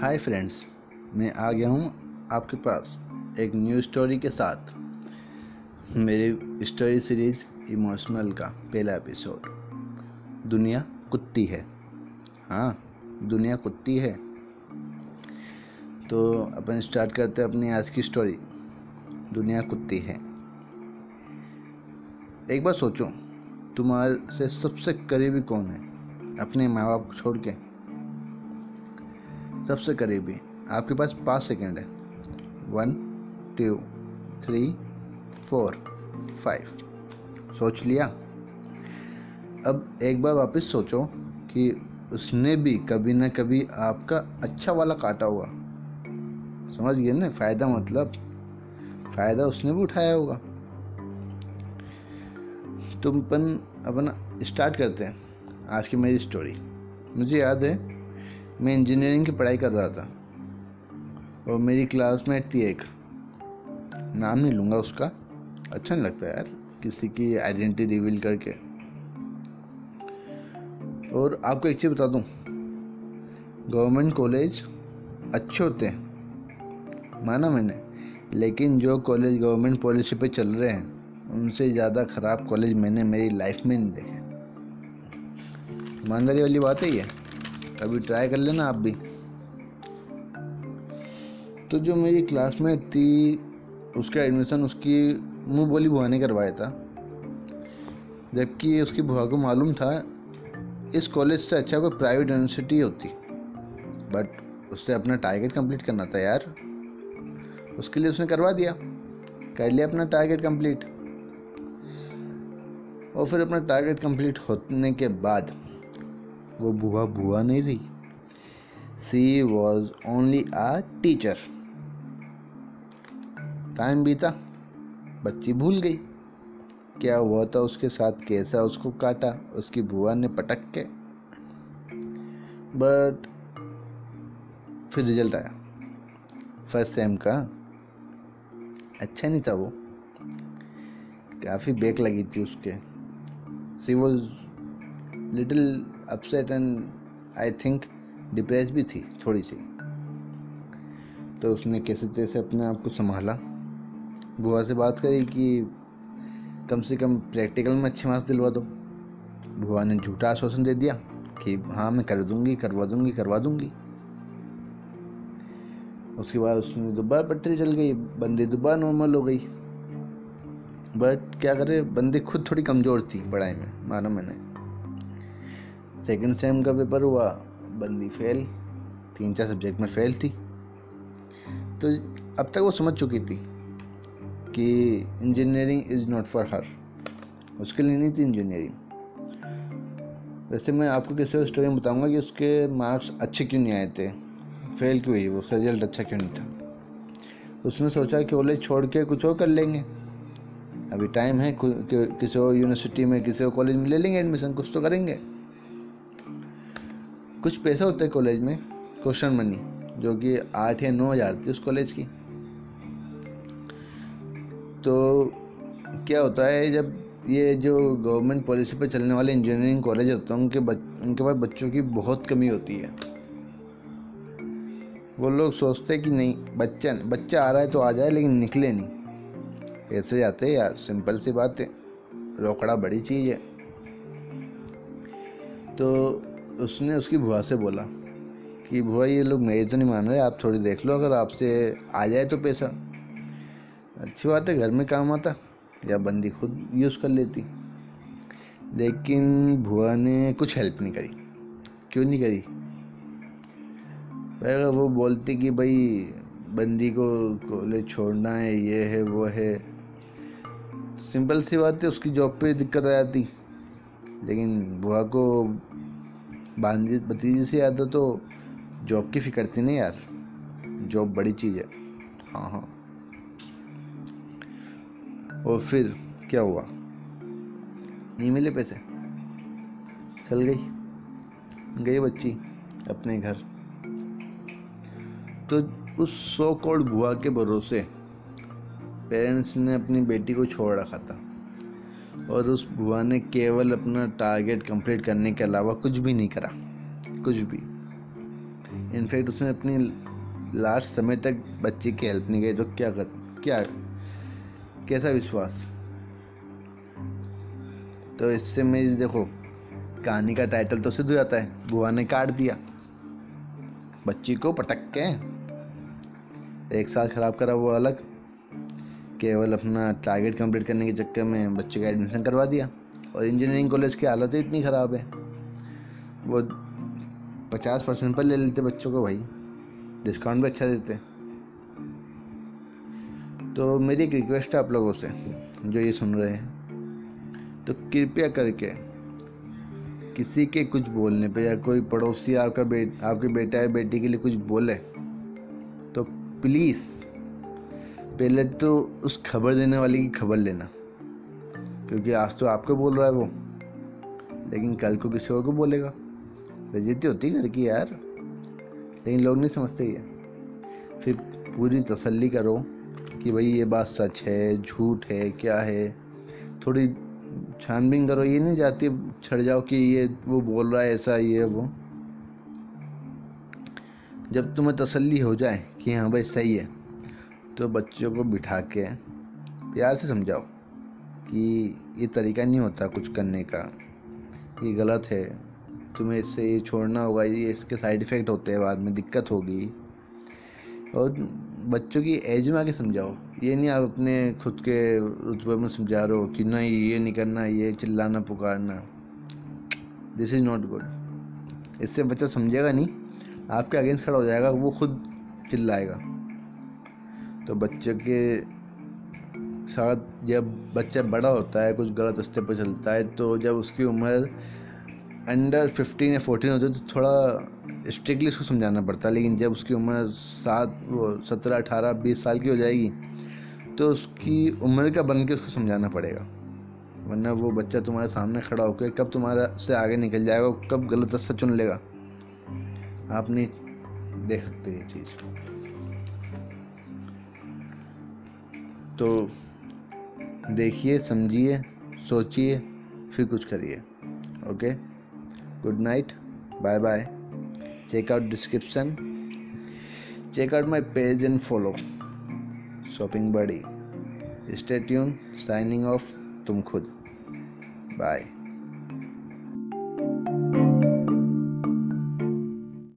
Hi friends, मैं आ गया हूँ आपके पास एक न्यू स्टोरी के साथ। मेरी स्टोरी सीरीज़ इमोशनल का पहला एपिसोड। दुनिया कुत्ती है। हाँ दुनिया कुत्ती है। तो अपन स्टार्ट करते हैं अपनी आज की स्टोरी। दुनिया कुत्ती है। एक बार सोचो, तुम्हारे से सबसे करीबी कौन है? अपने माँ बाप को छोड़ के। सबसे करीबी। आपके पास पाँच सेकेंड है। One two three four five सोच लिया। अब एक बार वापस सोचो कि उसने भी कभी ना कभी आपका अच्छा वाला काटा होगा। समझ गए ना? फ़ायदा मतलब? फ़ायदा उसने भी उठाया होगा। तुम अपन, अपना स्टार्ट करते हैं। आज की मेरी स्टोरी मुझे याद है मैं इंजीनियरिंग की पढ़ाई कर रहा था। और मेरी क्लासमेट थी एक। नाम नहीं लूँगा उसका। अच्छा नहीं लगता यार, किसी की आइडेंटिटी रिवील करके। और आपको एक चीज़ बता दूँ गवर्नमेंट कॉलेज अच्छे होते हैं, माना मैंने। लेकिन जो कॉलेज गवर्नमेंट पॉलिसी पे चल रहे हैं, उनसे ज़्यादा ख़राब कॉलेज मैंने मेरी लाइफ में नहीं देखे। ईमानदारी वाली बात है ये। कभी ट्राई कर लेना आप भी। तो जो मेरी क्लासमेट थी, उसका एडमिशन उसकी मुँह बोली बुआ ने करवाया था। जबकि उसकी बुआ को मालूम था, इस कॉलेज से अच्छा कोई प्राइवेट यूनिवर्सिटी होती। बट उससे अपना टारगेट कंप्लीट करना था यार। उसके लिए उसने करवा दिया। कर लिया अपना टारगेट कंप्लीट और फिर अपना टारगेट कंप्लीट होने के बाद वो बुआ बुआ नहीं थी। She was only a teacher time बीता। बच्ची भूल गई। क्या हुआ था उसके साथ? कैसा उसको काटा? उसकी बुआ ने पटक के। बट फिर रिज़ल्ट आया। फ़र्स्ट सेम का। अच्छा नहीं था वो। काफ़ी बेक लगी थी उसके। She was little upset and I think depress भी थी, थोड़ी सी। तो उसने कैसे तैसे अपने आप को संभाला। बुआ से बात करी कि कम से कम प्रैक्टिकल में अच्छे मार्क्स दिलवा दो। बुआ ने झूठा आश्वासन दे दिया कि हाँ मैं कर दूँगी, करवा दूँगी करवा दूँगी। उसके बाद उसने दोबारा पट्टी चल गई, बंदी दोबारा नॉर्मल हो गई। बट क्या करे, बंदी खुद थोड़ी कमज़ोर थी पढ़ाई में, मानो मैंने। सेकंड सेम का पेपर हुआ, बंदी फेल तीन चार सब्जेक्ट में फेल थी। तो अब तक वो समझ चुकी थी कि engineering is not for her उसके लिए नहीं थी इंजीनियरिंग वैसे मैं आपको किसी और स्टोरी में बताऊँगा कि उसके मार्क्स अच्छे क्यों नहीं आए थे। फेल क्यों हुई? उसका रिज़ल्ट अच्छा क्यों नहीं था? उसने सोचा कि कॉलेज छोड़ के कुछ और कर लेंगे। अभी टाइम है किसी और यूनिवर्सिटी में, किसी और कॉलेज में ले लेंगे एडमिशन कुछ तो करेंगे। कुछ पैसा होता है कॉलेज में क्वेश्चन मनी जो कि आठ या नौ हज़ार थी उस कॉलेज की। तो क्या होता है जब ये जो गवर्नमेंट पॉलिसी पर चलने वाले इंजीनियरिंग कॉलेज होते हैं उनके बच, उनके पास बच्चों की बहुत कमी होती है। वो लोग सोचते हैं कि नहीं बच्चा बच्चा आ रहा है तो आ जाए लेकिन निकले नहीं। ऐसे जाते यार सिंपल सी बात है। रोकड़ा बड़ी चीज़ है। तो उसने उसकी बुआ से बोला कि, बुआ, ये लोग मेरी तो नहीं मान रहे, आप थोड़ी देख लो, अगर आपसे आ जाए तो पैसा। अच्छी बात है, घर में काम आता, या बंदी खुद यूज़ कर लेती। लेकिन बुआ ने कुछ हेल्प नहीं करी। क्यों नहीं करी? अगर वो बोलती कि, भाई, बंदी को कॉलेज छोड़ना है, ये है, वो है। सिंपल सी बात है, उसकी जॉब पे दिक्कत आ जाती। लेकिन बुआ को बांधी भतीजी से याद हो तो जॉब की फ़िक्र थी नहीं यार। जॉब बड़ी चीज़ है। हाँ हाँ। और फिर क्या हुआ? नहीं मिले पैसे? चल गई। गई बच्ची, अपने घर। तो उस सो कोल्ड बुआ के भरोसे पेरेंट्स ने अपनी बेटी को छोड़ रखा था। और उस बुआ ने केवल अपना टारगेट कंप्लीट करने के अलावा कुछ भी नहीं करा। कुछ भी। इनफैक्ट उसने अपनी लास्ट समय तक बच्चे की हेल्प नहीं की तो क्या कर, क्या, कैसा विश्वास? तो इससे मेरी देखो, कहानी का टाइटल तो सिद्ध हो जाता है। बुआ ने काट दिया। बच्ची को पटक के एक साल खराब करा, वो अलग। केवल अपना टारगेट कंप्लीट करने के चक्कर में बच्चे का एडमिशन करवा दिया। और इंजीनियरिंग कॉलेज की हालत ही इतनी ख़राब है। वो पचास परसेंट पर ले लेते बच्चों को भाई। डिस्काउंट भी अच्छा देते। तो मेरी एक रिक्वेस्ट है आप लोगों से, जो ये सुन रहे हैं। तो कृपया करके किसी के कुछ बोलने पे या कोई पड़ोसी आपका बेट आपके बेटा या बेटी के लिए कुछ बोले तो प्लीज़ पहले तो उस खबर देने वाले की खबर लेना, क्योंकि आज तो आपको बोल रहा है वो। लेकिन कल को किसी और को बोलेगा। बेजती होती घर की यार। लेकिन लोग नहीं समझते ये। फिर पूरी तसल्ली करो कि भाई ये बात सच है, झूठ है, क्या है। थोड़ी छानबीन करो, ये नहीं जाती छड़ जाओ कि ये वो बोल रहा है, ऐसा ये, वो। जब तुम्हें तसल्ली हो जाए कि हाँ भाई सही है तो बच्चों को बिठा के प्यार से समझाओ कि ये तरीका नहीं होता कुछ करने का। ये गलत है। तुम्हें इससे ये छोड़ना होगा, ये इसके साइड इफ़ेक्ट होते हैं बाद में, दिक्कत होगी। और बच्चों की एज में आके समझाओ। ये नहीं आप अपने खुद के रुतबे में समझा रहे हो कि नहीं, ये नहीं करना, ये चिल्लाना, पुकारना। दिस इज़ नॉट गुड इससे बच्चा समझेगा नहीं, आपके अगेंस्ट खड़ा हो जाएगा, वो खुद चिल्लाएगा। तो बच्चे के साथ जब बच्चा बड़ा होता है, कुछ गलत रास्ते पर चलता है तो जब उसकी उम्र अंडर फिफ्टीन या फोर्टीन होती है तो थोड़ा स्ट्रिक्टली उसको समझाना पड़ता है। लेकिन जब उसकी उम्र सात, वो सत्रह, अठारह, बीस साल की हो जाएगी तो उसकी उम्र का बन के उसको समझाना पड़ेगा। वरना वो बच्चा तुम्हारे सामने खड़ा होकर कब तुम्हारा से आगे निकल जाएगा, कब गलत रास्ता चुन लेगा। आप नहीं देख सकते ये चीज़। तो देखिए, समझिए, सोचिए, फिर कुछ करिए। Okay good night bye bye check out description check out my page and follow shopping बड़ी स्टेट्यून साइनिंग ऑफ़ तुम खुद. बाय